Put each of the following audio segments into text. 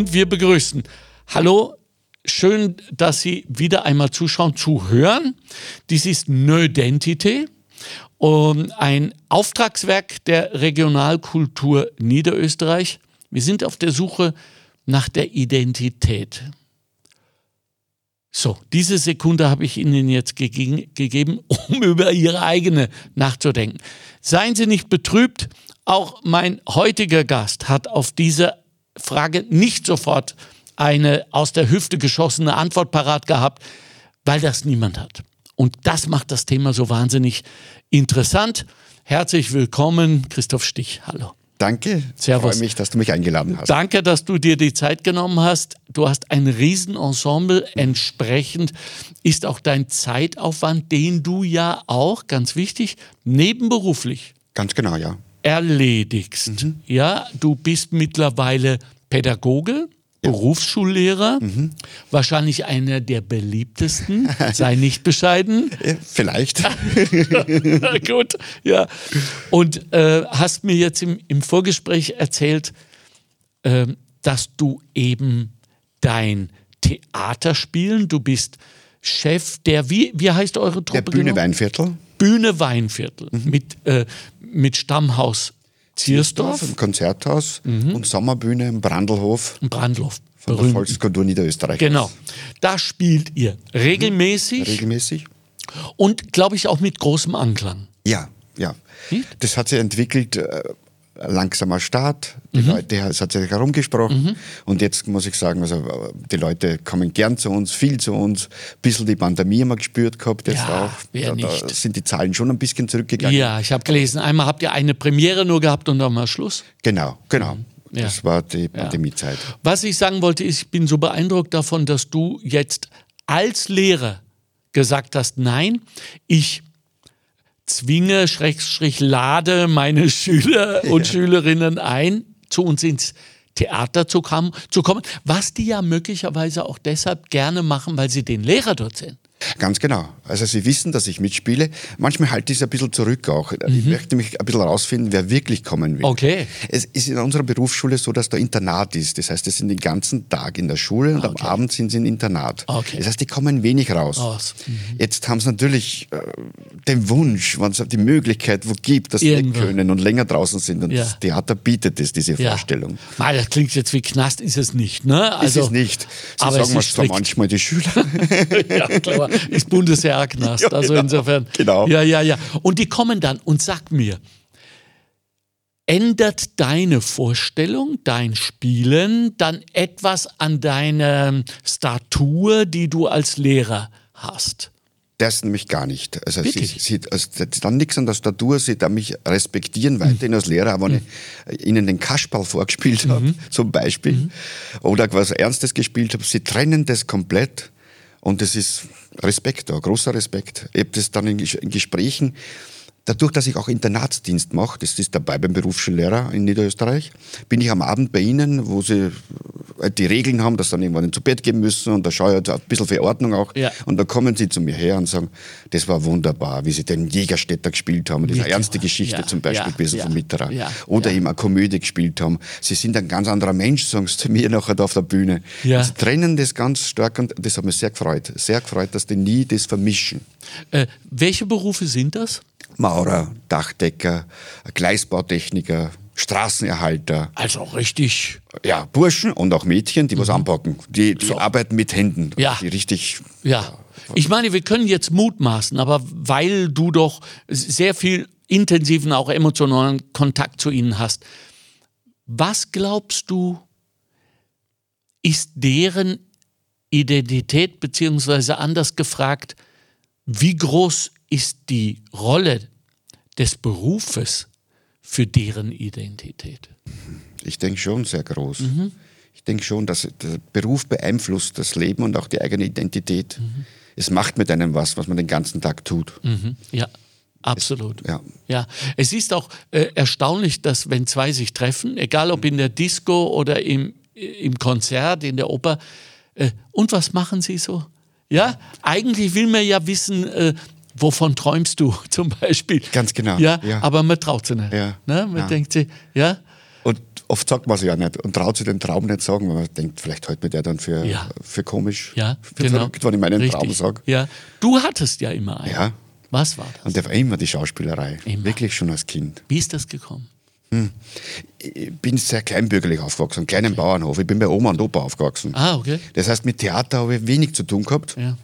Und wir begrüßen. Hallo, schön, dass Sie wieder einmal zuschauen, zuhören. Dies ist Nödentity, ein Auftragswerk der Regionalkultur Niederösterreich. Wir sind auf der Suche nach der Identität. So, diese Sekunde habe ich Ihnen jetzt ge gegeben, um über Ihre eigene nachzudenken. Seien Sie nicht betrübt, auch mein heutiger Gast hat auf diese Frage nicht sofort eine aus der Hüfte geschossene Antwort parat gehabt, weil das niemand hat. Und das macht das Thema so wahnsinnig interessant. Herzlich willkommen, Christoph Stich. Hallo. Danke. Servus. Ich freue mich, dass du mich eingeladen hast. Danke, dass du dir die Zeit genommen hast. Du hast ein Riesenensemble. Entsprechend ist auch dein Zeitaufwand, den du ja auch, ganz wichtig, nebenberuflich. Ganz genau, ja. Erledigst. Mhm. Ja, du bist mittlerweile Pädagoge, ja. Berufsschullehrer, mhm. wahrscheinlich einer der beliebtesten, sei nicht bescheiden. Vielleicht. Gut, ja. Und äh, hast mir jetzt im, im Vorgespräch erzählt, äh, dass du eben dein Theater spielen, du bist Chef der, wie, wie heißt eure Truppe? Der Bühne genau? Weinviertel. Bühne Weinviertel mhm. mit, äh, mit Stammhaus Ziersdorf. Im Konzerthaus mhm. und Sommerbühne im Brandlhof. Im Brandlhof. Von berühmt. der Volkskultur Niederösterreich. Genau. Da spielt ihr regelmäßig. Mhm. Regelmäßig. Und glaube ich auch mit großem Anklang. Ja, ja. Hm? Das hat sich entwickelt. Äh, langsamer Start. Die mhm. Leute, es hat sich herumgesprochen. Mhm. Und jetzt muss ich sagen, also die Leute kommen gern zu uns, viel zu uns. Ein bisschen die Pandemie haben wir gespürt gehabt jetzt ja, auch. Da, da, sind die Zahlen schon ein bisschen zurückgegangen. Ja, ich habe gelesen, einmal habt ihr eine Premiere nur gehabt und dann war Schluss. Genau, genau. Mhm. Ja. Das war die Pandemiezeit. Ja. Was ich sagen wollte, ist, ich bin so beeindruckt davon, dass du jetzt als Lehrer gesagt hast, nein, ich zwinge, Schrägstrich, lade meine Schüler und ja. Schülerinnen ein, zu uns ins Theater zu kommen, zu kommen, was die ja möglicherweise auch deshalb gerne machen, weil sie den Lehrer dort sind. Ganz genau. Also Sie wissen, dass ich mitspiele. Manchmal halte ich es ein bisschen zurück auch. Mhm. Ich möchte mich ein bisschen herausfinden, wer wirklich kommen will. Okay. Es ist in unserer Berufsschule so, dass da Internat ist. Das heißt, sie sind den ganzen Tag in der Schule und okay. am Abend sind sie im Internat. Okay. Das heißt, die kommen wenig raus. Aus. Mhm. Jetzt haben sie natürlich äh, den Wunsch, wenn es die Möglichkeit wo gibt, dass sie können und länger draußen sind. Und ja. das Theater bietet es, diese ja. Vorstellung. Mal, das klingt jetzt wie Knast, ist es nicht. Ne? Also, ist es nicht. Sie aber sagen es zwar manchmal die Schüler. ja, klar ist Bundesheerknast. Ja, also genau. insofern. Genau. Ja, ja, ja. Und die kommen dann und sag mir, ändert deine Vorstellung, dein Spielen dann etwas an deiner Statur, die du als Lehrer hast? Das nämlich gar nicht. Also sie, sie, also dann nichts an der Statur, sie da mich respektieren weiterhin mhm. als Lehrer, aber wenn mhm. ich ihnen den Kasperl vorgespielt habe, mhm. zum Beispiel, mhm. oder was Ernstes gespielt habe, sie trennen das komplett und es ist Respekt da, großer Respekt. Ich habe das dann in Gesprächen Dadurch, dass ich auch Internatsdienst mache, das ist dabei beim Berufsschullehrer in Niederösterreich, bin ich am Abend bei Ihnen, wo Sie äh, die Regeln haben, dass Sie dann irgendwann zu Bett gehen müssen und da schaue ich ein bisschen für Ordnung auch. Ja. Und dann kommen Sie zu mir her und sagen, das war wunderbar, wie Sie den Jägerstädter gespielt haben. Das ist eine ernste Geschichte ja. zum Beispiel ja. gewesen ja. von Mitterrand. Ja. Oder eben eine Komödie gespielt haben. Sie sind ein ganz anderer Mensch, sagen Sie zu mir nachher da auf der Bühne. Sie trennen das ganz stark und das hat mich sehr gefreut. Sehr gefreut, dass die nie das vermischen. Äh, welche Berufe sind das? Maurer, Dachdecker, Gleisbautechniker, Straßenerhalter. Also richtig. Ja, Burschen und auch Mädchen, die mhm. was anpacken. Die, die so. arbeiten mit Händen. Ja. Die richtig. Ja. Ich meine, wir können jetzt mutmaßen, aber weil du doch sehr viel intensiven, auch emotionalen Kontakt zu ihnen hast, was glaubst du, ist deren Identität, beziehungsweise anders gefragt, wie groß ist die Rolle des Berufes für deren Identität? Ich denke schon sehr groß. Mhm. Ich denke schon, dass der Beruf beeinflusst das Leben und auch die eigene Identität. Mhm. Es macht mit einem was, was man den ganzen Tag tut. Mhm. Ja. Absolut. Es, ja. ja. Es ist auch äh, erstaunlich, dass wenn zwei sich treffen, egal ob in der Disco oder im, im Konzert, in der Oper, äh, und was machen sie so? Ja, eigentlich will man ja wissen, äh, wovon träumst du zum Beispiel? Ganz genau. Ja, ja. aber man traut sich nicht. Ja. Ne? Man ja. denkt sich, ja. Und, oft sagt man es ja nicht und traut sich den Traum nicht sagen, weil man denkt, vielleicht hält mir der dann für, Ja. für komisch, Ja, für genau. verrückt, wenn ich meinen Richtig. Traum sage. Ja. Du hattest ja immer einen. Ja. Was war das? Und der war immer die Schauspielerei. Immer. Wirklich schon als Kind. Wie ist das gekommen? Ich bin sehr kleinbürgerlich aufgewachsen, einen kleinen Bauernhof. Ich bin bei Oma und Opa aufgewachsen. Ah, okay. Das heißt, mit Theater habe ich wenig zu tun gehabt. Ja.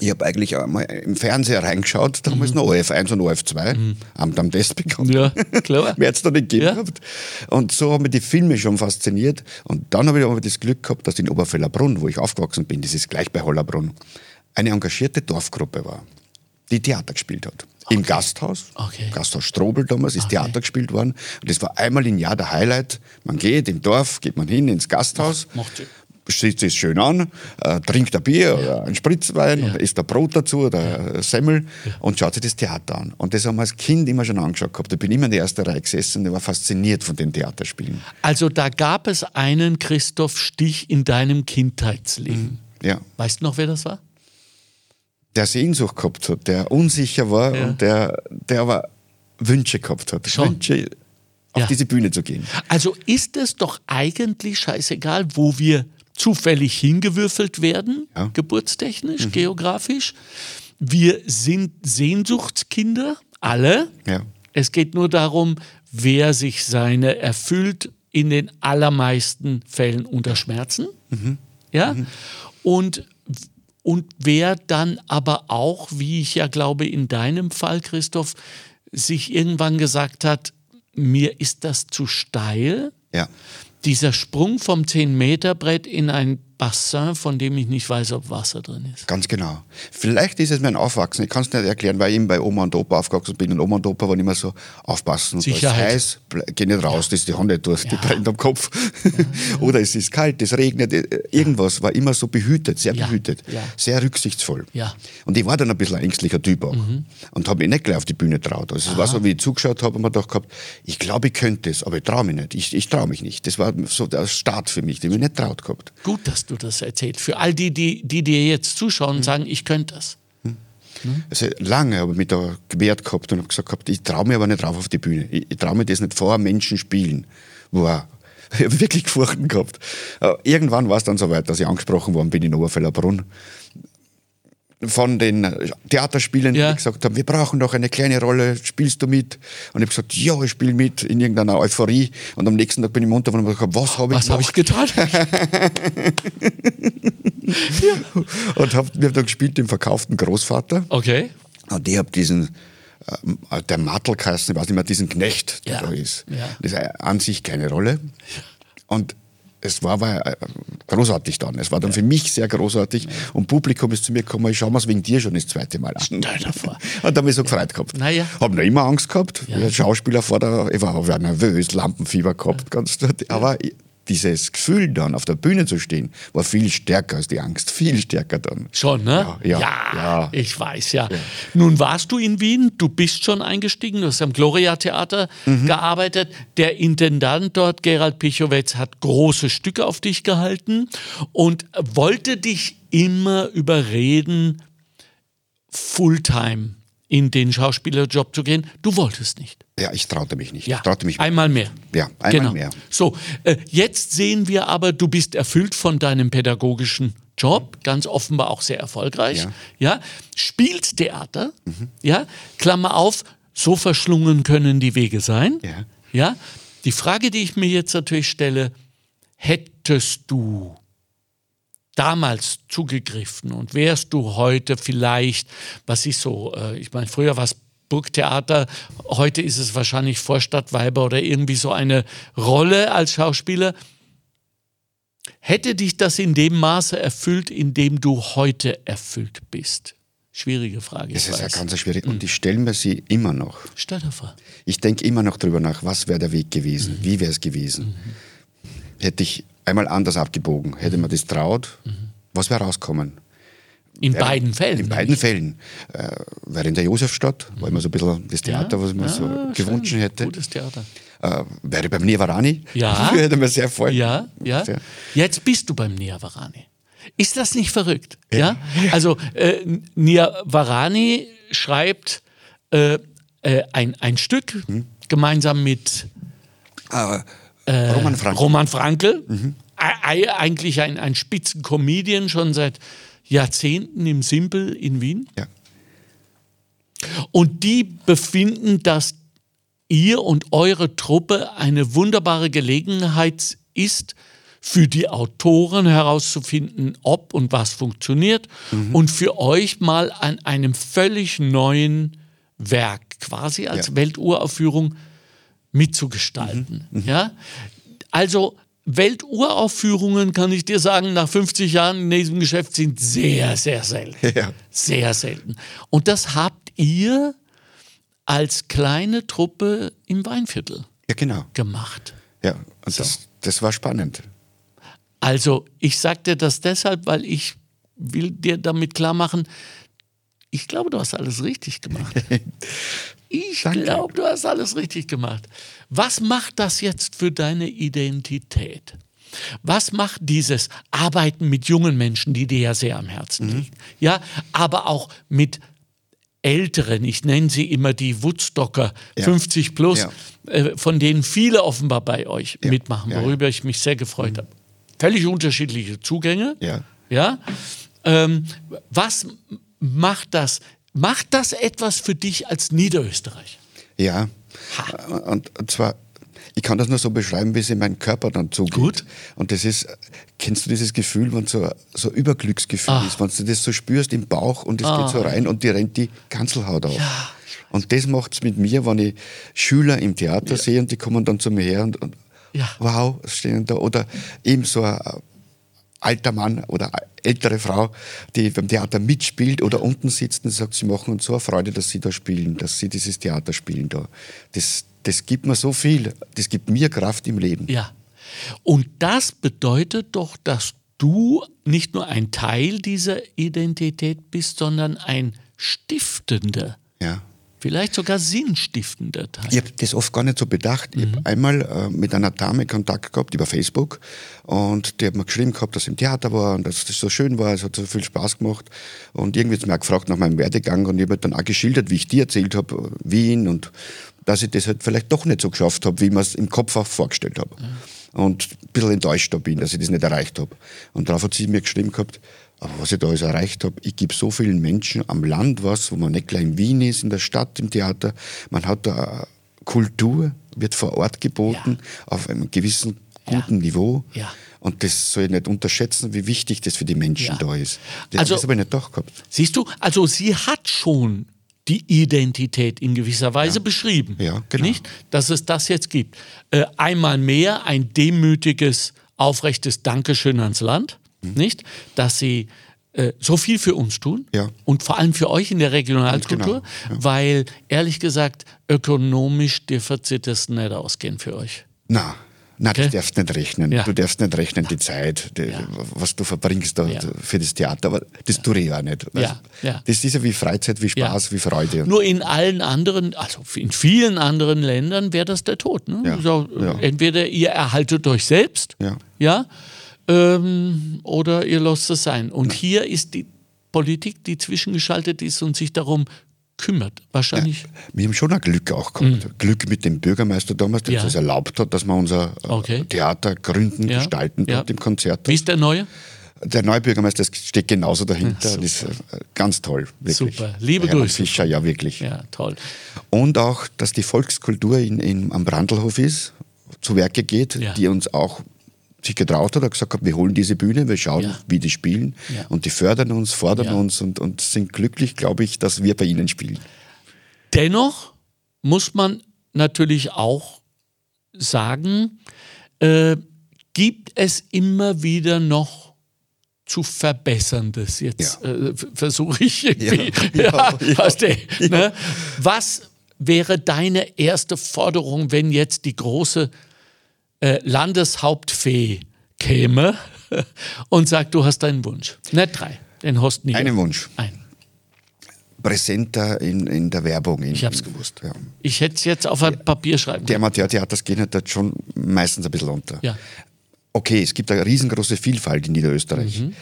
Ich habe eigentlich einmal im Fernseher reingeschaut, damals noch OF1 und OF2, am am das bekommen. Mhm. Ja, klar. Mehr hat es da nicht gegeben Ja. gehabt. Und so haben mich die Filme schon fasziniert. Und dann habe ich aber das Glück gehabt, dass in Oberfellerbrunn, wo ich aufgewachsen bin, das ist gleich bei Hollerbrunn, eine engagierte Dorfgruppe war, die Theater gespielt hat. Im Gasthaus, Okay. Gasthaus Strobel damals, ist Theater gespielt worden. Und das war einmal im Jahr der Highlight. Man geht im Dorf, geht man hin ins Gasthaus, Macht Sinn. Sitzt es schön an, äh, trinkt ein Bier oder ein Spritzwein, oder isst ein Brot dazu oder ein Semmel und schaut sich das Theater an. Und das haben wir als Kind immer schon angeschaut gehabt. Ich bin immer in der ersten Reihe gesessen und war fasziniert von den Theaterspielen. Also da gab es einen Christoph Stich in deinem Kindheitsleben. Ja. Weißt du noch, wer das war? Der Sehnsucht gehabt hat, der unsicher war Ja. und der, der aber Wünsche gehabt hat. Schon. Wünsche, auf Ja. diese Bühne zu gehen. Also ist es doch eigentlich scheißegal, wo wir zufällig hingewürfelt werden, Ja. Mhm. geburtstechnisch, geografisch. Wir sind Sehnsuchtskinder, alle. Ja. Es geht nur darum, wer sich seine erfüllt, in den allermeisten Fällen unter Schmerzen. Mhm. Ja? Und, und wer dann aber auch, wie ich ja glaube, in deinem Fall, Christoph, sich irgendwann gesagt hat, mir ist das zu steil. Ja. Dieser Sprung vom 10-Meter-Brett in ein Bassin, von dem ich nicht weiß, ob Wasser drin ist. Ganz genau. Vielleicht ist es mein Aufwachsen. Ich kann es nicht erklären, weil ich eben bei Oma und Opa aufgewachsen bin. Und Oma und Opa waren immer so aufpassen. Da ist Sicherheit. heiß, geh nicht raus, das ist die Hand nicht durch, die brennt am Kopf. Oder es ist kalt, es regnet. äh, Irgendwas war immer so behütet, sehr Ja. behütet, Ja. sehr rücksichtsvoll. Ja. Und ich war dann ein bisschen ein ängstlicher Typ auch. Und habe mich nicht gleich auf die Bühne traut. Also es war so, wie ich zugeschaut habe, und mir gedacht gehabt, ich glaube, ich könnte es, aber ich traue mich nicht. Ich, ich traue mich nicht. Das war so der Start für mich, den ich nicht traut gehabt. Gut, dass du das erzählst. Für all die, die, die dir jetzt zuschauen und sagen, ich könnte das. Also lange habe ich mich da gewehrt gehabt und habe gesagt gehabt, ich traue mich aber nicht drauf auf die Bühne. Ich, ich traue mir das nicht vor Menschen spielen. Wow. Ich habe wirklich gefurchten gehabt. Äh, Irgendwann war es dann soweit, dass ich angesprochen worden bin in Oberfellerbrunn von den Theaterspielen, Ja. die gesagt haben, wir brauchen doch eine kleine Rolle, spielst du mit? Und ich habe gesagt, ja, ich spiele mit in irgendeiner Euphorie. Und am nächsten Tag bin ich munter und habe gesagt, was habe ich Was habe ich getan? Und hab, wir haben dann gespielt den verkauften Großvater. Okay. Und ich habe diesen, äh, der Mattel geheißen, ich weiß nicht mehr, diesen Knecht, der Ja. da ist. Ja. Das ist an sich keine Rolle. Und es war aber äh, großartig dann. Es war dann für mich sehr großartig. Und Publikum ist zu mir gekommen, ich schaue mir es wegen dir schon das zweite Mal an. Stell dir vor. Und da habe ich so gefreut gehabt. Naja. Habe noch immer Angst gehabt. Ja. Schauspieler vor der, ich war, war nervös, Lampenfieber gehabt. Ganz, aber dieses Gefühl dann auf der Bühne zu stehen, war viel stärker als die Angst. Viel stärker dann. Schon, ne? Ja, ja, ja. ich weiß, ja. Nun warst du in Wien, du bist schon eingestiegen, du hast am Gloria-Theater Mhm. gearbeitet. Der Intendant dort, Gerald Pichowetz, hat große Stücke auf dich gehalten und wollte dich immer überreden, Fulltime in den Schauspielerjob zu gehen. Du wolltest nicht. Ja, ich traute mich nicht. Ja, Ich traute mich einmal mehr. Ja, einmal genau. mehr. So, äh, jetzt sehen wir aber, du bist erfüllt von deinem pädagogischen Job, ganz offenbar auch sehr erfolgreich. Ja. Ja, spielst Theater, ja, Klammer auf, so verschlungen können die Wege sein. Ja. ja. Die Frage, die ich mir jetzt natürlich stelle, hättest du damals zugegriffen und wärst du heute vielleicht, was ist so, äh, ich meine, früher war es Burgtheater, heute ist es wahrscheinlich Vorstadtweiber oder irgendwie so eine Rolle als Schauspieler. Hätte dich das in dem Maße erfüllt, in dem du heute erfüllt bist? Schwierige Frage. Das ich ist ja ganz schwierig. Und ich stelle mir sie immer noch. Stell dir vor. Ich denke immer noch drüber nach, was wäre der Weg gewesen? Wie wäre es gewesen? Hätte ich einmal anders abgebogen, hätte man das traut, was wäre rauskommen? In Wäre- beiden Fällen. In beiden Fällen. Äh, wäre in der Josefstadt, war immer so ein bisschen das Theater, was man Ja, so gewünscht hätte. Gutes Theater. Äh, wäre beim Niavarani. Ja. hätte mir sehr gefallen. Ja, ja. Sehr. Jetzt bist du beim Niavarani. Ist das nicht verrückt? Ja. Also äh, Niavarani schreibt äh, äh, ein, ein Stück Hm. gemeinsam mit Äh, äh, Roman Frankel, Roman Frankel mhm. eigentlich ein, ein Spitzencomedian, schon seit Jahrzehnten im Simpel in Wien. Ja. Und die befinden, dass ihr und eure Truppe eine wunderbare Gelegenheit ist, für die Autoren herauszufinden, ob und was funktioniert mhm. und für euch mal an einem völlig neuen Werk, quasi als ja. Welturaufführung, mitzugestalten. Mhm. mhm. Ja? Also Welturaufführungen, kann ich dir sagen, nach 50 Jahren in diesem Geschäft sind sehr, sehr selten. Ja. Sehr selten. Und das habt ihr als kleine Truppe im Weinviertel ja, genau. gemacht. Ja, und so. das, das war spannend. Also ich sage dir das deshalb, weil ich will dir damit klar machen, ich glaube, du hast alles richtig gemacht. Ich glaube, du hast alles richtig gemacht. Was macht das jetzt für deine Identität? Was macht dieses Arbeiten mit jungen Menschen, die dir ja sehr am Herzen mhm. liegen? Ja, aber auch mit Älteren, ich nenne sie immer die Woodstocker, ja. 50 plus, ja. äh, von denen viele offenbar bei euch ja. mitmachen, worüber ich mich sehr gefreut mhm. habe. Völlig unterschiedliche Zugänge. Ja. ja? Ähm, was macht das Macht das etwas für dich als Niederösterreich? Ja. Und, und zwar, ich kann das nur so beschreiben, wie es in meinen Körper dann zugeht. Gut. Und das ist, kennst du dieses Gefühl, wenn so so Überglücksgefühl ah. ist, wenn du das so spürst im Bauch und es ah. geht so rein und dir rennt die Kanzelhaut auf. Ja. Und das macht es mit mir, wenn ich Schüler im Theater ja. sehe und die kommen dann zu mir her und, und ja. wow, stehen da. Oder eben so ein alter Mann oder ältere Frau, die beim Theater mitspielt oder unten sitzt und sagt, sie machen uns so eine Freude, dass sie da spielen, dass sie dieses Theater spielen da. Das, das gibt mir so viel, das gibt mir Kraft im Leben. Ja. Und das bedeutet doch, dass du nicht nur ein Teil dieser Identität bist, sondern ein stiftender. Ja vielleicht sogar sinnstiftender Teil. Ich habe das oft gar nicht so bedacht. Mhm. Ich habe einmal äh, mit einer Dame Kontakt gehabt über Facebook und die hat mir geschrieben gehabt, dass sie im Theater war und dass das so schön war, es hat so viel Spaß gemacht und irgendwie hat sie mich auch gefragt nach meinem Werdegang und ich habe dann auch geschildert, wie ich dir erzählt habe, Wien und dass ich das halt vielleicht doch nicht so geschafft habe, wie ich mir es im Kopf auch vorgestellt habe. Mhm. Und ein bisschen enttäuscht da bin, dass ich das nicht erreicht habe. Und darauf hat sie mir geschrieben gehabt, aber was ich da alles erreicht habe, ich gebe so vielen Menschen am Land was, wo man nicht gleich in Wien ist, in der Stadt, im Theater. Man hat da Kultur, wird vor Ort geboten, ja. auf einem gewissen guten ja. Niveau. Ja. Und das soll ich nicht unterschätzen, wie wichtig das für die Menschen da ist. Das also, habe ich nicht doch gehabt. Siehst du, also sie hat schon die Identität in gewisser Weise beschrieben. Ja, genau. Nicht? Dass es das jetzt gibt. Äh, einmal mehr ein demütiges, aufrechtes Dankeschön ans Land mhm. nicht? Dass sie äh, so viel für uns tun ja. und vor allem für euch in der Regionalkultur, genau. ja. weil ehrlich gesagt, ökonomisch dürfte das nicht ausgehen für euch. Na, Nein, okay. du darfst nicht rechnen. Ja. Du darfst nicht rechnen, die Zeit, die, ja. was du verbringst da ja. für das Theater. Aber das tue ich auch nicht. Das ist ja wie Freizeit, wie Spaß, wie Freude. Nur in allen anderen, also in vielen anderen Ländern wäre das der Tod. Ne? Also, entweder ihr erhaltet euch selbst, ja, ähm, oder ihr lasst es sein. Und hier ist die Politik, die zwischengeschaltet ist und sich darum kümmert. Wahrscheinlich. Ja, wir haben schon ein Glück auch gehabt. Mhm. Glück mit dem Bürgermeister damals, der ja. uns erlaubt hat, dass wir unser äh, okay. Theater gründen, ja. gestalten dort im Konzert. Wie ist der neue? Der neue Bürgermeister steht genauso dahinter. das ist äh, ganz toll, wirklich. Super. Liebe Grüße. Fischer, ja, wirklich. Ja, toll. Und auch, dass die Volkskultur in, in, am Brandlhof ist, zu Werke geht, ja. die uns auch sich getraut hat, hat gesagt hat, wir holen diese Bühne, wir schauen, ja. wie die spielen. Ja. Und die fördern uns, fordern ja. uns und, und sind glücklich, glaube ich, dass wir bei ihnen spielen. Dennoch muss man natürlich auch sagen, äh, gibt es immer wieder noch zu verbesserndes. Jetzt äh, versuche ich irgendwie. Ja, weißt du, ne? Was wäre deine erste Forderung, wenn jetzt die große äh, Landeshauptfee käme und sagt, du hast einen Wunsch. Nicht drei, den hast nie. Einen Wunsch. Einen. Präsenter in, in der Werbung. In, ich hab's gewusst. Ja. Ich hätte es jetzt auf ein Papier schreiben können. Der Amateurtheater, das geht halt schon meistens ein bisschen unter. Ja. Okay, es gibt eine riesengroße Vielfalt in Niederösterreich. Mhm.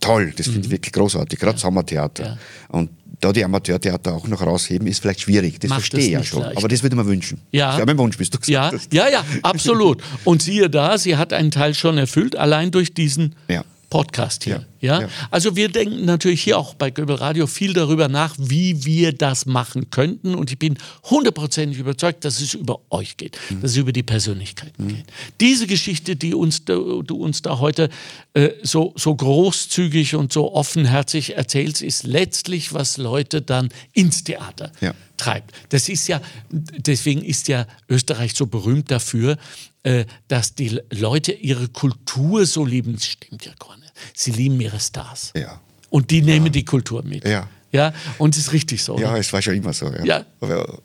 Toll, das finde ich mhm. wirklich großartig, gerade ja. Sommertheater. Ja. Und da die Amateurtheater auch noch rausheben, ist vielleicht schwierig. Das Macht verstehe ich ja schon. Leicht. Aber das würde man wünschen. Ja. Das mein Wunsch, bist du gesagt ja. hast. Ja, ja, absolut. Und siehe da, sie hat einen Teil schon erfüllt, allein durch diesen ja. Podcast hier. Ja, ja? Also wir denken natürlich hier auch bei Göbel Radio viel darüber nach, wie wir das machen könnten. Und ich bin hundertprozentig überzeugt, dass es über euch geht, mhm. dass es über die Persönlichkeiten mhm. geht. Diese Geschichte, die uns, du, uns da heute äh, so, so großzügig und so offenherzig erzählst, ist letztlich, was Leute dann ins Theater ja. treibt. Das ist ja, deswegen ist ja Österreich so berühmt dafür, äh, dass die Leute ihre Kultur so lieben. Das stimmt ja gar nicht. Sie lieben ihre Stars. Ja. Und die nehmen ja. die Kultur mit. Ja. Ja, und es ist richtig so. Ja, es war schon immer so. Ja. ja. Aber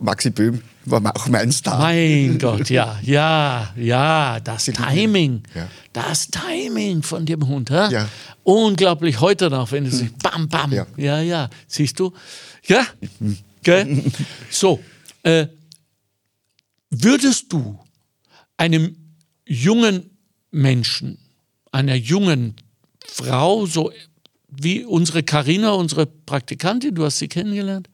Maxi Böhm war auch mein Star. Mein Gott, ja, ja, ja, das Timing, ja. das Timing von dem Hund, ja? ja. unglaublich heute noch, wenn du sich bam, bam, ja, ja, ja. siehst du, ja, mhm. gell? so, äh, würdest du einem jungen Menschen, einer jungen Frau, so wie unsere Karina, unsere Praktikantin, du hast sie kennengelernt,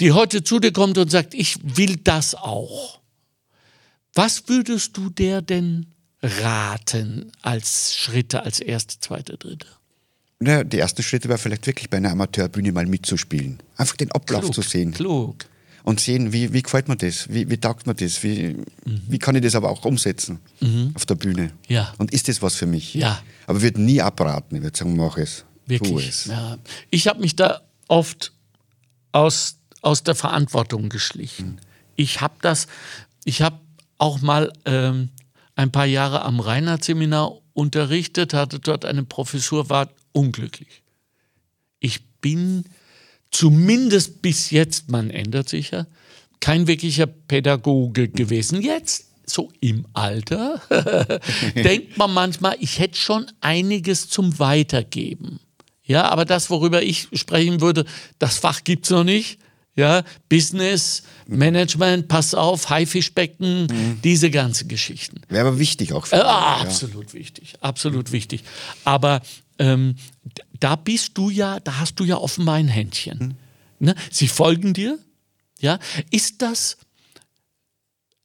die heute zu dir kommt und sagt, ich will das auch. Was würdest du der denn raten als Schritte, als erste, zweite, dritte? Na, die ersten Schritte wäre vielleicht wirklich bei einer Amateurbühne mal mitzuspielen. Einfach den Ablauf klug, zu sehen. Klug und sehen, wie, wie gefällt mir das, wie, wie taugt mir das, wie, mhm. wie kann ich das aber auch umsetzen mhm. auf der Bühne. Ja. Und ist das was für mich? Ja. Aber ich würde nie abraten, ich würde sagen, mach es. Wirklich. Es. Ja. Ich habe mich da oft aus, aus der Verantwortung geschlichen. Mhm. Ich habe das, ich habe auch mal ähm, ein paar Jahre am Reinhardt-Seminar unterrichtet, hatte dort eine Professur, war unglücklich. Ich bin zumindest bis jetzt, man ändert sich ja, kein wirklicher Pädagoge gewesen. Jetzt, so im Alter, denkt man manchmal, ich hätte schon einiges zum Weitergeben. Ja, aber das, worüber ich sprechen würde, das Fach gibt es noch nicht. Ja, Business, Management, pass auf, Haifischbecken, mhm. diese ganzen Geschichten. Wäre aber wichtig auch. Für äh, absolut ja. wichtig, absolut wichtig. Aber ähm, da bist du ja, da hast du ja offenbar ein Händchen. Mhm. Ne? Sie folgen dir, ja? Ist das,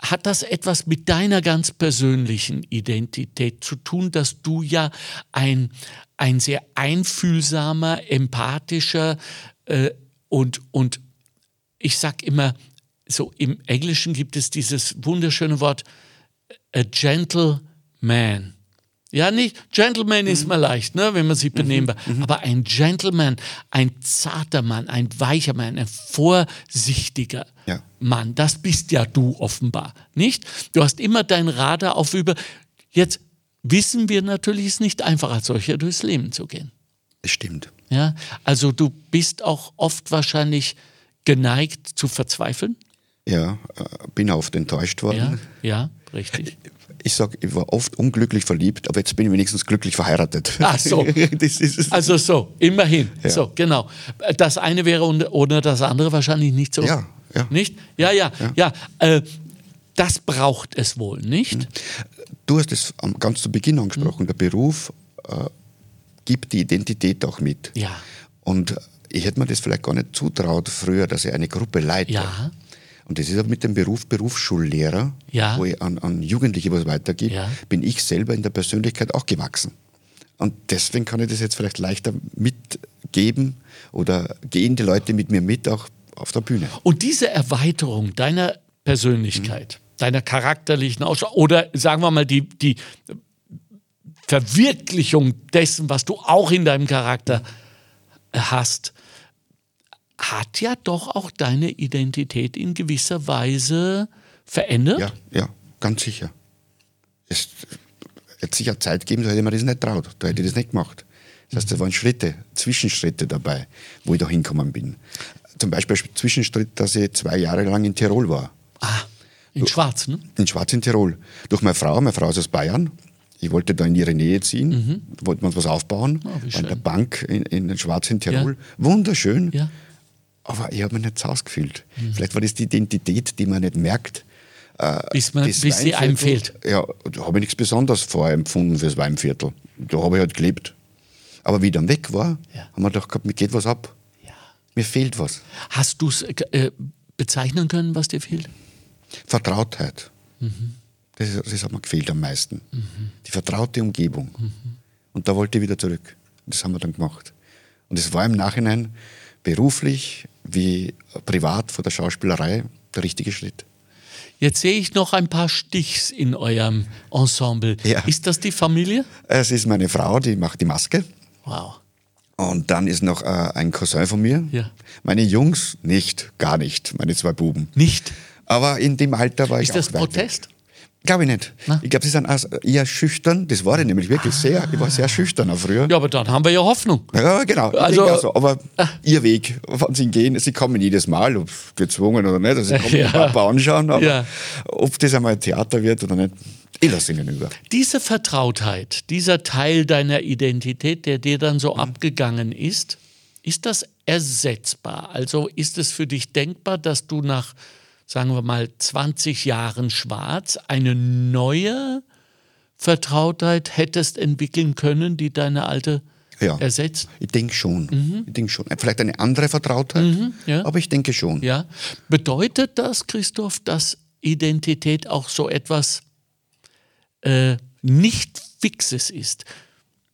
hat das etwas mit deiner ganz persönlichen Identität zu tun, dass du ja ein, ein sehr einfühlsamer, empathischer äh, und, und ich sag immer, so im Englischen gibt es dieses wunderschöne Wort, a gentle man. Ja, nicht, Gentleman mhm. ist mal leicht, ne, wenn man sich benehmen will. Mhm. Aber ein Gentleman, ein zarter Mann, ein weicher Mann, ein vorsichtiger ja. Mann, das bist ja du offenbar, nicht? Du hast immer dein Radar auf über. Jetzt wissen wir natürlich, es ist nicht einfach als solcher durchs Leben zu gehen. Das stimmt. Ja, also du bist auch oft wahrscheinlich geneigt zu verzweifeln. Ja, äh, bin oft enttäuscht worden. Ja, ja richtig. ich sage, ich war oft unglücklich verliebt, aber jetzt bin ich wenigstens glücklich verheiratet. Ach so. also so, immerhin. Ja. So, genau. Das eine wäre ohne das andere wahrscheinlich nicht so. Ja, ja. Nicht? Ja, ja, ja. ja. Äh, das braucht es wohl, nicht? Hm. Du hast es ganz zu Beginn angesprochen. Hm. Der Beruf äh, gibt die Identität auch mit. Ja. Und ich hätte mir das vielleicht gar nicht zutraut früher, dass ich eine Gruppe leite. Ja. Und das ist auch mit dem Beruf Berufsschullehrer, ja. wo ich an, an Jugendliche was weitergebe, ja. bin ich selber in der Persönlichkeit auch gewachsen. Und deswegen kann ich das jetzt vielleicht leichter mitgeben oder gehen die Leute mit mir mit, auch auf der Bühne. Und diese Erweiterung deiner Persönlichkeit, mhm. deiner charakterlichen Ausschau oder sagen wir mal die, die Verwirklichung dessen, was du auch in deinem Charakter hast, hat ja doch auch deine Identität in gewisser Weise verändert. Ja, ja, ganz sicher. Es hätte sicher Zeit gegeben, da hätte man das nicht traut, da hätte ich das nicht gemacht. Das heißt, da waren Schritte, Zwischenschritte dabei, wo ich da hingekommen bin. Zum Beispiel Zwischenschritt, dass ich zwei Jahre lang in Tirol war. Ah, in Schwarz, ne? In Schwarz in Tirol. Durch meine Frau, meine Frau ist aus Bayern. Ich wollte da in ihre Nähe ziehen, mhm. wollten wir was aufbauen. Oh, an der Bank in, in Schwarz in Tirol. Ja. Wunderschön. Ja. Aber ich habe mich nicht zu Hause gefühlt. Mhm. Vielleicht war das die Identität, die man nicht merkt. Äh, bis, man, bis sie einem fehlt. Ja, da habe ich nichts Besonderes vorempfunden fürs Weinviertel. Da habe ich halt gelebt. Aber wie ich dann weg war, ja. haben wir doch gehabt, mir geht was ab. Ja. Mir fehlt was. Hast du es äh, bezeichnen können, was dir fehlt? Vertrautheit. Mhm. Das, das, hat mir gefehlt am meisten. Mhm. Die vertraute Umgebung. Mhm. Und da wollte ich wieder zurück. Das haben wir dann gemacht. Und es war im Nachhinein beruflich wie privat vor der Schauspielerei der richtige Schritt. Jetzt sehe ich noch ein paar Stichs in eurem Ensemble. Ja. Ist das die Familie? Es ist meine Frau, die macht die Maske. Wow. Und dann ist noch äh, ein Cousin von mir. Ja. Meine Jungs nicht, gar nicht, meine zwei Buben. Nicht? Aber in dem Alter war ist ich Ist das Protest? Glaube ich nicht. Na? Ich glaube, sie sind eher schüchtern. Das war ich nämlich wirklich ah. sehr. Ich war sehr schüchterner früher. Ja, aber dann haben wir ja Hoffnung. Ja, genau. Also, also, aber ah. ihr Weg, wann sie gehen, sie kommen jedes Mal, ob gezwungen oder nicht. Also sie kommen ja. Papa anschauen, aber ja. ob das einmal Theater wird oder nicht, ich lasse ihnen über. Diese Vertrautheit, dieser Teil deiner Identität, der dir dann so mhm. abgegangen ist, ist das ersetzbar? Also ist es für dich denkbar, dass du nach sagen wir mal, 20 Jahren schwarz eine neue Vertrautheit hättest entwickeln können, die deine alte ja, ersetzt? Ich denke schon. Mhm. Ich denke schon. Vielleicht eine andere Vertrautheit, mhm, ja. aber ich denke schon. Ja. Bedeutet das, Christoph, dass Identität auch so etwas äh, nicht Fixes ist?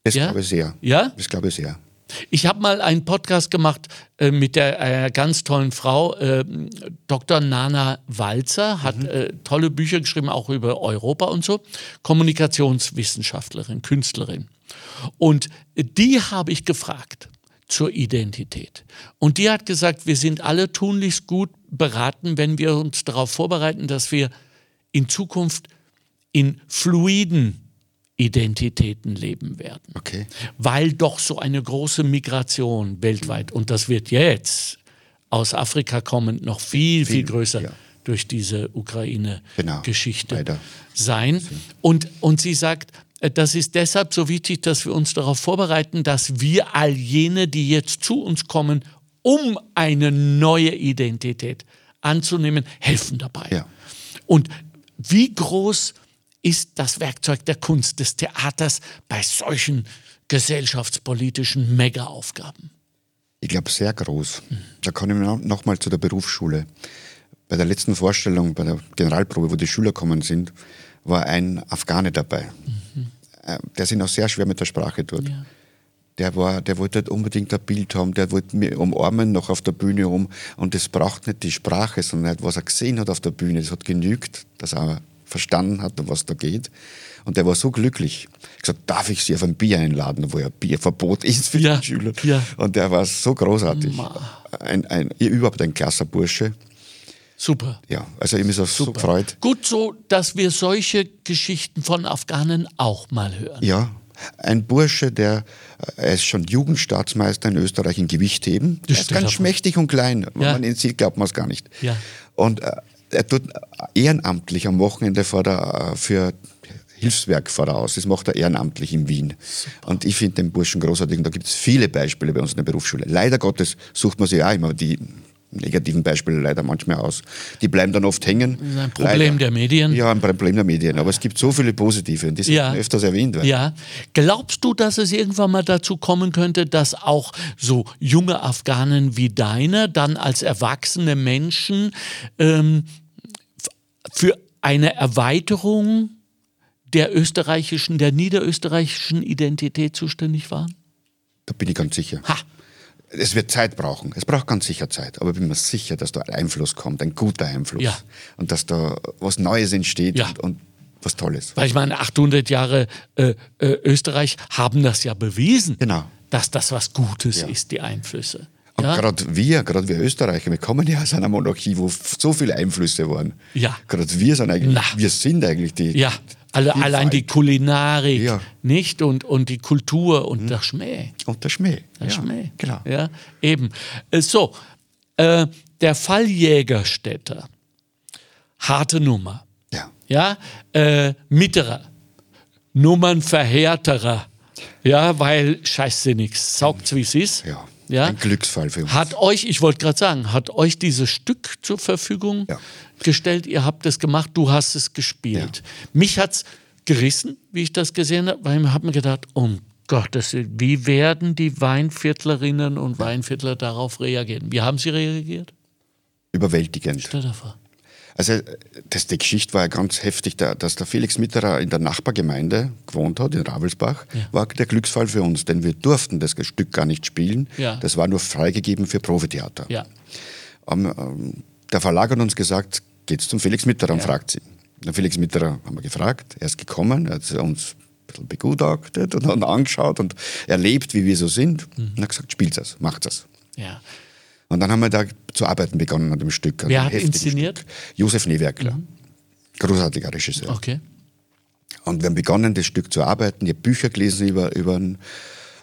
Das ja? glaube ich sehr. Ja? Das glaube ich sehr. Ich habe mal einen Podcast gemacht äh, mit der äh, ganz tollen Frau, äh, Dr. Nana Walzer, hat mhm. Äh, tolle Bücher geschrieben, auch über Europa und so. Kommunikationswissenschaftlerin, Künstlerin. Und die habe ich gefragt zur Identität. Und die hat gesagt, wir sind alle tunlichst gut beraten, wenn wir uns darauf vorbereiten, dass wir in Zukunft in fluiden Identitäten leben werden. Okay. Weil doch so eine große Migration weltweit, und das wird jetzt aus Afrika kommend noch viel, viel, viel größer ja. durch diese Ukraine-Geschichte genau, sein. Und, und sie sagt, äh, das ist deshalb so wichtig, dass wir uns darauf vorbereiten, dass wir all jene, die jetzt zu uns kommen, um eine neue Identität anzunehmen, helfen dabei. Ja. Und wie groß ist das Werkzeug der Kunst, des Theaters bei solchen gesellschaftspolitischen Mega-Aufgaben? Ich glaube, sehr groß. Mhm. Da kann ich noch mal zu der Berufsschule. Bei der letzten Vorstellung, bei der Generalprobe, wo die Schüler kommen sind, war ein Afghane dabei. Mhm. Der sich noch sehr schwer mit der Sprache tut. Ja. Der, war, der wollte halt unbedingt ein Bild haben, der wollte mich umarmen, noch auf der Bühne um. Und das braucht nicht die Sprache, sondern was er gesehen hat auf der Bühne. Das hat genügt, dass er verstanden hat, um was da geht. Und der war so glücklich. Ich gesagt, darf ich Sie auf ein Bier einladen, wo ja Bierverbot ist für ja, die Schüler. Ja. Und der war so großartig. Ein, ein, überhaupt ein klasser Bursche. Super. Ja, also ich mich so, so gefreut. Gut so, dass wir solche Geschichten von Afghanen auch mal hören. Ja, ein Bursche, der äh, er ist schon Jugendstaatsmeister in Österreich in Gewichtheben. Das er ist ganz schmächtig und klein. Wenn ja. man ihn sieht, glaubt man es gar nicht. Ja. Und äh, er tut ehrenamtlich am Wochenende vor der, für Hilfswerk voraus. Das macht er ehrenamtlich in Wien. Super. Und ich finde den Burschen großartig. Und da gibt es viele Beispiele bei uns in der Berufsschule. Leider Gottes sucht man sich auch immer die negativen Beispiele leider manchmal aus. Die bleiben dann oft hängen. Das ist ein Problem leider. der Medien. Ja, ein Problem der Medien. Aber es gibt so viele positive und die sind ja. öfters erwähnt werden. Ja. Glaubst du, dass es irgendwann mal dazu kommen könnte, dass auch so junge Afghanen wie deine dann als erwachsene Menschen ähm, für eine Erweiterung der österreichischen, der niederösterreichischen Identität zuständig waren? Da bin ich ganz sicher. Ha. Es wird Zeit brauchen. Es braucht ganz sicher Zeit. Aber ich bin mir sicher, dass da ein Einfluss kommt, ein guter Einfluss. Ja. Und dass da was Neues entsteht ja. und, und, was Tolles. Weil ich meine, 800 Jahre äh, äh, Österreich haben das ja bewiesen, genau. dass das was Gutes ja. ist, die Einflüsse. Und ja? gerade wir, gerade wir Österreicher, wir kommen ja aus einer Monarchie, wo so viele Einflüsse waren. Ja. Gerade wir sind eigentlich, Na. wir sind eigentlich die, Alle, allein die Kulinarik, ja. nicht? Und, und die Kultur und mhm. der Schmäh. Und der Schmäh. Der ja, Schmäh. Genau. Ja, eben. Äh, so, äh, der Fall Jägerstätter. Harte Nummer. Ja. Ja, äh, mitterer. Nummern verhärterer. Ja, weil scheiße nix. Saugt's, wie es ist. Ja. Ja? Ein Glücksfall für uns. Hat euch, ich wollte gerade sagen, hat euch dieses Stück zur Verfügung Ja. Gestellt, ihr habt es gemacht, du hast es gespielt. Ja. Mich hat es gerissen, wie ich das gesehen habe, weil ich habe mir gedacht, um Gottes Willen, wie werden die Weinviertlerinnen und Weinviertler darauf reagieren? Wie haben sie reagiert? Überwältigend. Stell dir vor. Also das, die Geschichte war ja ganz heftig, da, dass der Felix Mitterer in der Nachbargemeinde gewohnt hat, in Ravelsbach, Ja. war der Glücksfall für uns, denn wir durften das Stück gar nicht spielen. Ja. Das war nur freigegeben für Profitheater. Ja. Ähm, der Verlag hat uns gesagt, geht's zum Felix Mitterer und fragt sie. Der Felix Mitterer haben wir gefragt, er ist gekommen, er hat uns ein bisschen begutachtet und hat angeschaut und erlebt, wie wir so sind Mhm. und hat gesagt, spielt es, macht es. ja. Und dann haben wir da zu arbeiten begonnen an dem Stück. Wer hat inszeniert? Mhm. Stück. Josef Newerkler. Großartiger Regisseur. Okay. Und wir haben begonnen, das Stück zu arbeiten. Ich habe Bücher gelesen über, über einen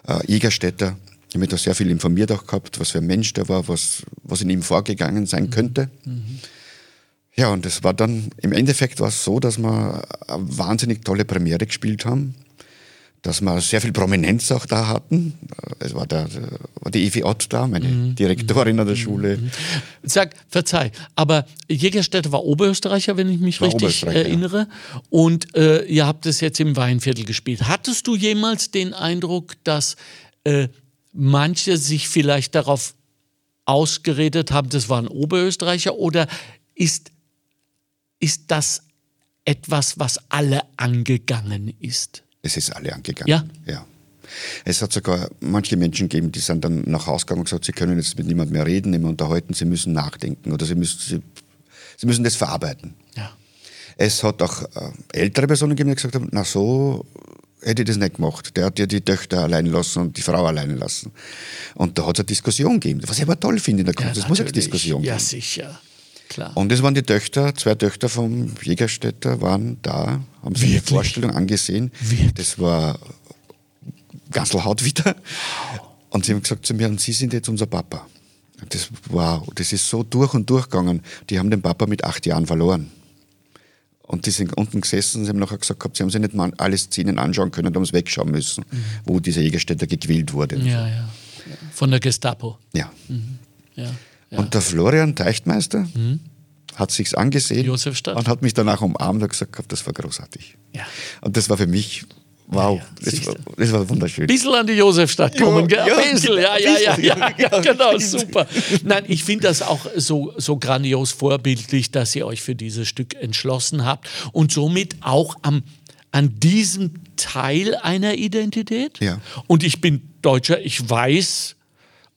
äh, Jägerstätter. Ich habe mich da sehr viel informiert auch gehabt, was für ein Mensch der war, was, was in ihm vorgegangen sein könnte. Ja, und es war dann, im Endeffekt war es so, dass wir eine wahnsinnig tolle Premiere gespielt haben, dass wir sehr viel Prominenz auch da hatten. Es war, der, war die Evi Ott da, meine Direktorin an der Schule. Sag, verzeih, aber Jägerstätte war Oberösterreicher, wenn ich mich War richtig erinnere. Und äh, ihr habt es jetzt im Weinviertel gespielt. Hattest du jemals den Eindruck, dass äh, manche sich vielleicht darauf ausgeredet haben, das waren Oberösterreicher? Oder ist, ist das etwas, was alle angegangen ist? Es ist alle angegangen. Ja? ja. Es hat sogar manche Menschen gegeben, die sind dann nach Hause gegangen und gesagt, sie können jetzt mit niemandem mehr reden, nicht mehr unterhalten, sie müssen nachdenken oder sie müssen, sie, sie müssen das verarbeiten. Ja. Es hat auch äh, ältere Personen gegeben, die gesagt haben, na so hätte ich das nicht gemacht. Der hat ja die Töchter allein lassen und die Frau alleine lassen. Und da hat es eine Diskussion gegeben, was ich aber toll finde in der Kunst. es muss eine. Diskussion Ja, geben. sicher. Klar. Und es waren die Töchter, zwei Töchter vom Jägerstädter waren da, haben sich die? Vorstellung angesehen. Wirklich? Das war Gasselhaut wieder. Und sie haben gesagt zu mir, und Sie sind jetzt unser Papa. Das, wow, das ist so durch und durch gegangen. Die haben den Papa mit acht Jahren verloren. Und die sind unten gesessen und sie haben nachher gesagt, gehabt, sie haben sich nicht mal alle Szenen anschauen können haben es wegschauen müssen, wo dieser Jägerstädter gequält wurde. Ja, ja. Von der Gestapo. Ja. Ja. Ja. Und der Florian Teichtmeister hat sich's angesehen und hat mich danach umarmt und gesagt, das war großartig. Ja. Und das war für mich, wow, Ja, ja, das, war, das war wunderschön. Bisschen an die Josefstadt kommen, gell? ja, ein bisschen, ja, ja, ja, ja, ja, ja. genau, super. Nein, ich finde das auch so, so grandios vorbildlich, dass ihr euch für dieses Stück entschlossen habt und somit auch am, an diesem Teil einer Identität. Ja. Und ich bin Deutscher, ich weiß,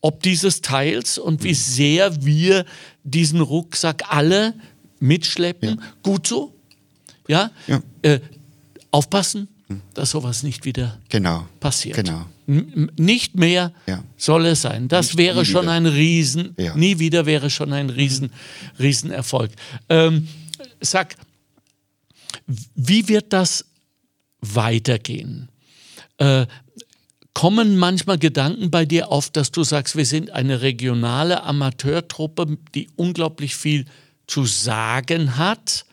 ob dieses Teils und Mhm. wie sehr wir diesen Rucksack alle mitschleppen. Gut so. Ja. Ja. Äh, aufpassen, dass sowas nicht wieder Genau. passiert. Genau. N- Nicht mehr Ja. soll es sein. Das Nicht wäre schon wieder. ein Riesen, Ja. nie wieder wäre schon ein Riesen, Riesenerfolg. Ähm, sag, wie wird das weitergehen? Äh, kommen manchmal Gedanken bei dir auf, dass du sagst, wir sind eine regionale Amateurtruppe, die unglaublich viel zu sagen hat?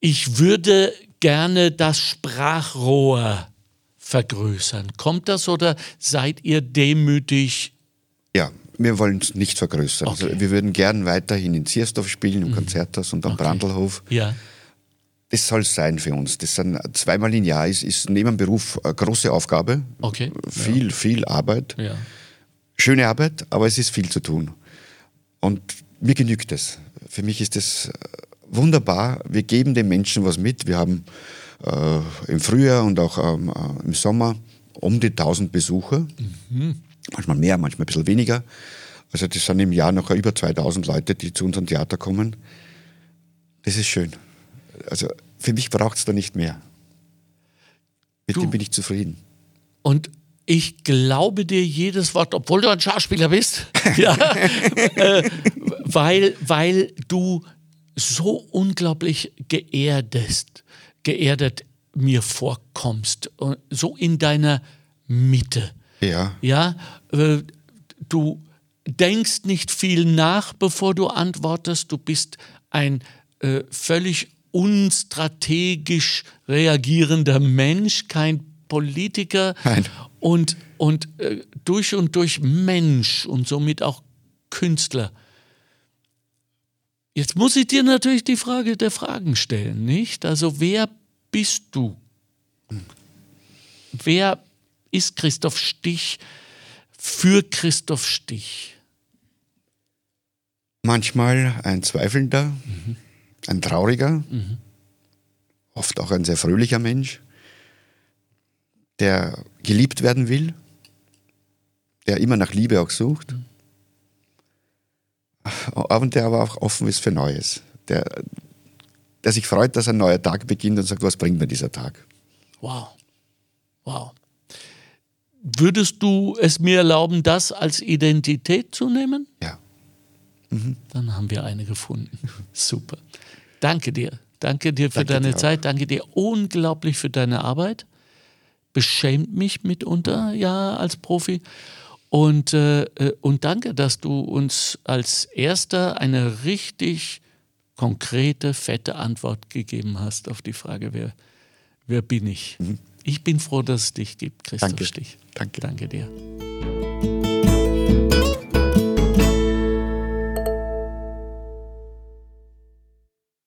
Ich würde gerne das Sprachrohr vergrößern. Kommt das oder seid ihr demütig? Ja, wir wollen es nicht vergrößern. Okay. Mhm. Also wir würden gern weiterhin in Ziersdorf spielen, im Konzerthaus und am Brandlhof. Ja, Das soll sein für uns. Das sind zweimal im Jahr ist, ist neben dem Beruf eine große Aufgabe. okay. Viel, viel Arbeit. Ja. Schöne Arbeit, aber es ist viel zu tun. Und mir genügt es. Für mich ist es äh, wunderbar. Wir geben den Menschen was mit. Wir haben äh, im Frühjahr und auch ähm, äh, im Sommer um die 1000 Besucher. Manchmal mehr, manchmal ein bisschen weniger. Also das sind im Jahr noch über 2000 Leute, die zu unserem Theater kommen. Das ist schön. Also für mich braucht es da nicht mehr. Mit Du- dem bin ich zufrieden. Und ich glaube dir jedes Wort, obwohl du ein Schauspieler bist, ja, äh, weil, weil du so unglaublich geerdest, geerdet mir vorkommst, und so in deiner Mitte. Ja, Ja, äh, du denkst nicht viel nach, bevor du antwortest. Du bist ein äh, völlig unstrategisch reagierender Mensch, kein Politiker. Nein. und, und äh, durch und durch Mensch und somit auch Künstler. Jetzt muss ich dir natürlich die Frage der Fragen stellen, nicht? Also wer bist du? Wer ist Christoph Stich für Christoph Stich? Manchmal ein Zweifelnder, mhm. Ein Trauriger, mhm. oft auch ein sehr fröhlicher Mensch, der geliebt werden will, der immer nach Liebe auch sucht. Mhm und der aber auch offen ist für Neues. Der, der sich freut, dass ein neuer Tag beginnt und sagt, was bringt mir dieser Tag? Wow. Wow. Würdest du es mir erlauben, das als Identität zu nehmen? Ja. Mhm. Dann haben wir eine gefunden. Super. Danke dir. Danke dir für Danke deine dir Zeit. Danke dir unglaublich für deine Arbeit. Beschämt mich mitunter, ja, als Profi. Und, äh, äh, und danke, dass du uns als erster eine richtig konkrete, fette Antwort gegeben hast auf die Frage, wer, wer bin ich? Mhm. Ich bin froh, dass es dich gibt, Christoph danke. Stich. Danke. Danke dir.